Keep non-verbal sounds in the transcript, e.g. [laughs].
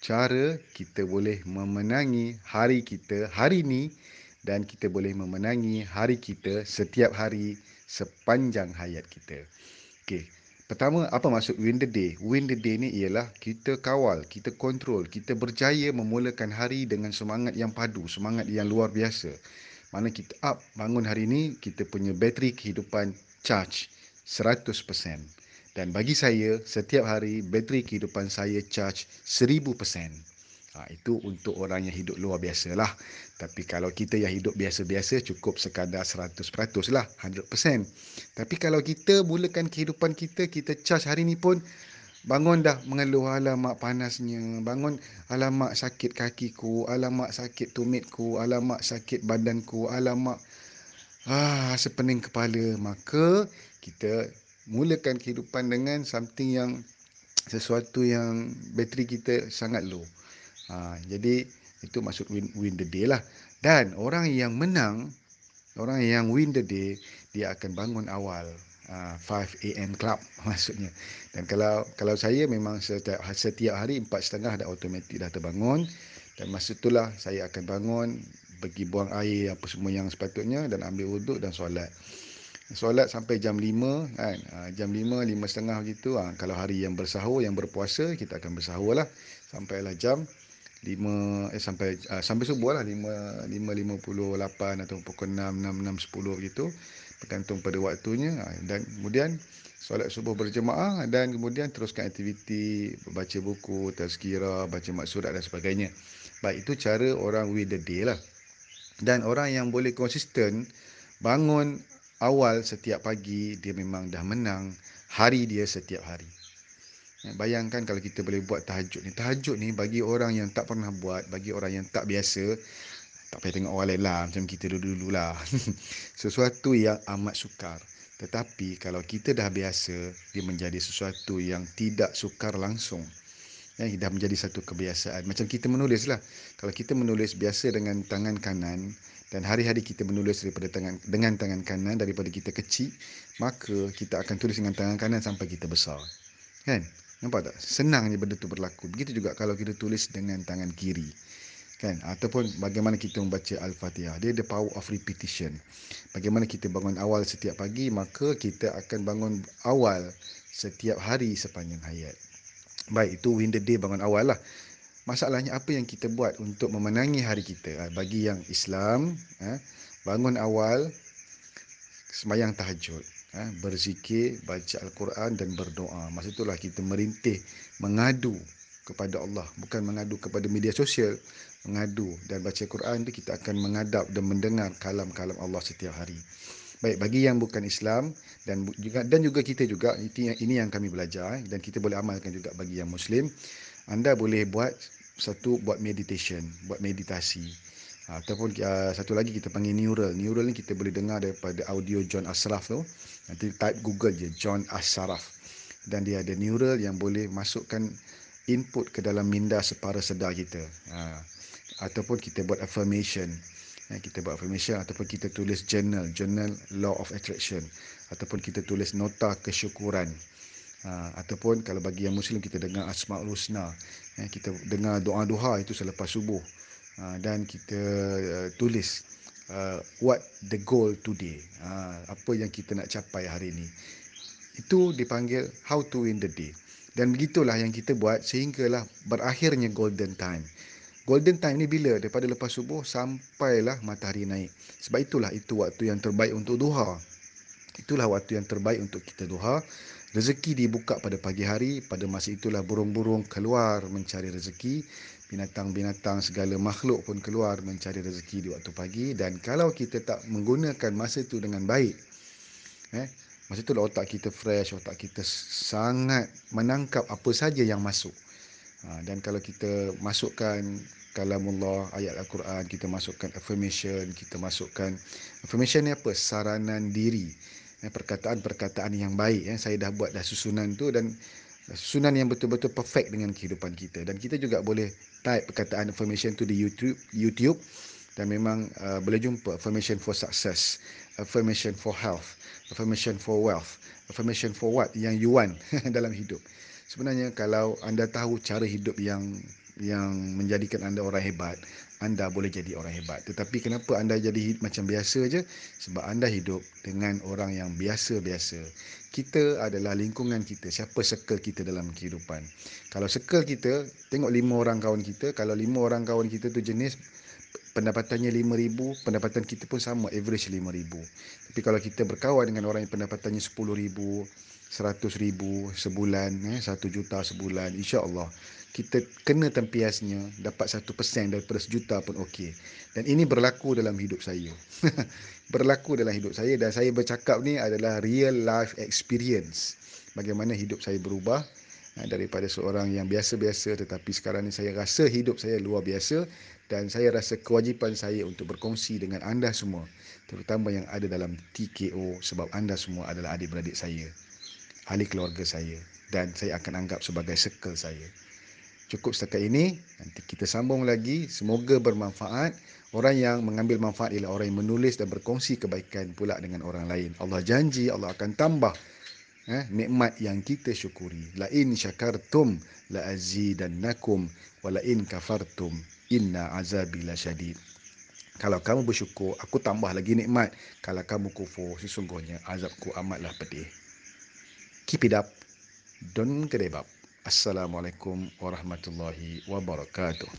cara kita boleh memenangi hari kita hari ini dan kita boleh memenangi hari kita setiap hari sepanjang hayat kita. Okey. Pertama, apa maksud win the day? Win the day ni ialah kita kawal, kita kontrol, kita berjaya memulakan hari dengan semangat yang padu, semangat yang luar biasa. Mana kita up bangun hari ini, kita punya bateri kehidupan charge 100%. Dan bagi saya, setiap hari bateri kehidupan saya charge 1000%. Ha, itu untuk orang yang hidup luar biasa lah. Tapi kalau kita yang hidup biasa-biasa cukup sekadar 100% lah, 100%. Tapi kalau kita mulakan kehidupan kita, kita charge hari ni pun bangun dah mengeluh alamak panasnya, bangun alamak sakit kakiku, alamak sakit tumitku, alamak sakit badanku, alamak ah sepening kepala. Maka kita mulakan kehidupan dengan something yang sesuatu yang bateri kita sangat low. Ha, jadi itu maksud win, win the day lah. Dan orang yang menang, orang yang win the day, dia akan bangun awal. Uh, 5 AM club [laughs] maksudnya. Dan kalau kalau saya memang setiap, setiap hari 4.30 dah automatik dah terbangun. Dan masa itulah saya akan bangun, pergi buang air apa semua yang sepatutnya dan ambil wuduk dan solat. Solat sampai jam 5 kan. Uh, jam 5, 5.30 begitu. Uh, kalau hari yang bersahur, yang berpuasa, kita akan bersahur lah. Sampailah jam lima eh sampai uh, sampai subuh lah lima lima lima puluh lapan atau pukul enam enam enam sepuluh begitu bergantung pada waktunya uh, dan kemudian solat subuh berjemaah dan kemudian teruskan aktiviti baca buku tazkirah baca maksurat dan sebagainya baik itu cara orang with the day lah dan orang yang boleh konsisten bangun awal setiap pagi dia memang dah menang hari dia setiap hari Ya, bayangkan kalau kita boleh buat tahajud ni. Tahajud ni bagi orang yang tak pernah buat, bagi orang yang tak biasa, tak payah tengok orang lain lah macam kita dulu-dulu lah. [laughs] sesuatu yang amat sukar. Tetapi kalau kita dah biasa, dia menjadi sesuatu yang tidak sukar langsung. Ya, dah menjadi satu kebiasaan. Macam kita menulis lah. Kalau kita menulis biasa dengan tangan kanan, dan hari-hari kita menulis daripada tangan dengan tangan kanan daripada kita kecil, maka kita akan tulis dengan tangan kanan sampai kita besar. Kan? Nampak tak? Senangnya benda tu berlaku. Begitu juga kalau kita tulis dengan tangan kiri. Kan? Ataupun bagaimana kita membaca Al-Fatihah. Dia the power of repetition. Bagaimana kita bangun awal setiap pagi, maka kita akan bangun awal setiap hari sepanjang hayat. Baik, itu win the day bangun awal lah. Masalahnya apa yang kita buat untuk memenangi hari kita? Ah, bagi yang Islam, ah, bangun awal, semayang tahajud ha, berzikir, baca Al-Quran dan berdoa. Masa itulah kita merintih mengadu kepada Allah, bukan mengadu kepada media sosial, mengadu dan baca Quran itu kita akan mengadap dan mendengar kalam-kalam Allah setiap hari. Baik bagi yang bukan Islam dan juga dan juga kita juga ini, ini yang kami belajar eh, dan kita boleh amalkan juga bagi yang Muslim. Anda boleh buat satu buat meditation, buat meditasi. Ataupun uh, satu lagi kita panggil neural. Neural ni kita boleh dengar daripada audio John Ashraf tu. Nanti type Google je John Ashraf. Dan dia ada neural yang boleh masukkan input ke dalam minda separa sedar kita. Ha. Ataupun kita buat affirmation. Ha, kita buat affirmation ataupun kita tulis journal. Journal Law of Attraction. Ataupun kita tulis nota kesyukuran. Ha, ataupun kalau bagi yang Muslim kita dengar Asma'ul Husna. Ha, kita dengar doa-doa itu selepas subuh. Ha, dan kita uh, tulis uh, what the goal today uh, apa yang kita nak capai hari ini itu dipanggil how to win the day dan begitulah yang kita buat sehinggalah berakhirnya golden time golden time ni bila? Daripada lepas subuh sampailah matahari naik. Sebab itulah itu waktu yang terbaik untuk duha. Itulah waktu yang terbaik untuk kita duha. Rezeki dibuka pada pagi hari. Pada masa itulah burung-burung keluar mencari rezeki. Binatang-binatang segala makhluk pun keluar mencari rezeki di waktu pagi. Dan kalau kita tak menggunakan masa itu dengan baik eh masa itulah otak kita fresh otak kita sangat menangkap apa saja yang masuk dan kalau kita masukkan kalamullah, ayat Al-Quran, kita masukkan affirmation, kita masukkan affirmation ni apa? Saranan diri. Eh, perkataan-perkataan yang baik. Eh. Saya dah buat dah susunan tu dan susunan yang betul-betul perfect dengan kehidupan kita. Dan kita juga boleh type perkataan affirmation tu di YouTube, YouTube dan memang uh, boleh jumpa affirmation for success, affirmation for health, affirmation for wealth, affirmation for what yang you want [laughs] dalam hidup. Sebenarnya kalau anda tahu cara hidup yang yang menjadikan anda orang hebat, anda boleh jadi orang hebat. Tetapi kenapa anda jadi macam biasa je? Sebab anda hidup dengan orang yang biasa-biasa. Kita adalah lingkungan kita, siapa circle kita dalam kehidupan. Kalau circle kita, tengok lima orang kawan kita, kalau lima orang kawan kita tu jenis pendapatannya RM5,000, pendapatan kita pun sama, average RM5,000. Tapi kalau kita berkawan dengan orang yang pendapatannya RM10,000, RM100,000 sebulan, eh, RM1 juta sebulan, insya-Allah kita kena tempiasnya dapat satu persen daripada sejuta pun okey. Dan ini berlaku dalam hidup saya. [laughs] berlaku dalam hidup saya dan saya bercakap ni adalah real life experience. Bagaimana hidup saya berubah eh, daripada seorang yang biasa-biasa tetapi sekarang ni saya rasa hidup saya luar biasa dan saya rasa kewajipan saya untuk berkongsi dengan anda semua terutama yang ada dalam TKO sebab anda semua adalah adik-beradik saya ahli keluarga saya dan saya akan anggap sebagai circle saya. Cukup setakat ini nanti kita sambung lagi. Semoga bermanfaat. Orang yang mengambil manfaat ialah orang yang menulis dan berkongsi kebaikan pula dengan orang lain. Allah janji Allah akan tambah eh, nikmat yang kita syukuri. La in syakartum la azidannakum wa la in kafartum inna azabi lasyadid kalau kamu bersyukur aku tambah lagi nikmat. Kalau kamu kufur sesungguhnya azabku amatlah pedih keep it up don't give up Assalamualaikum warahmatullahi wabarakatuh.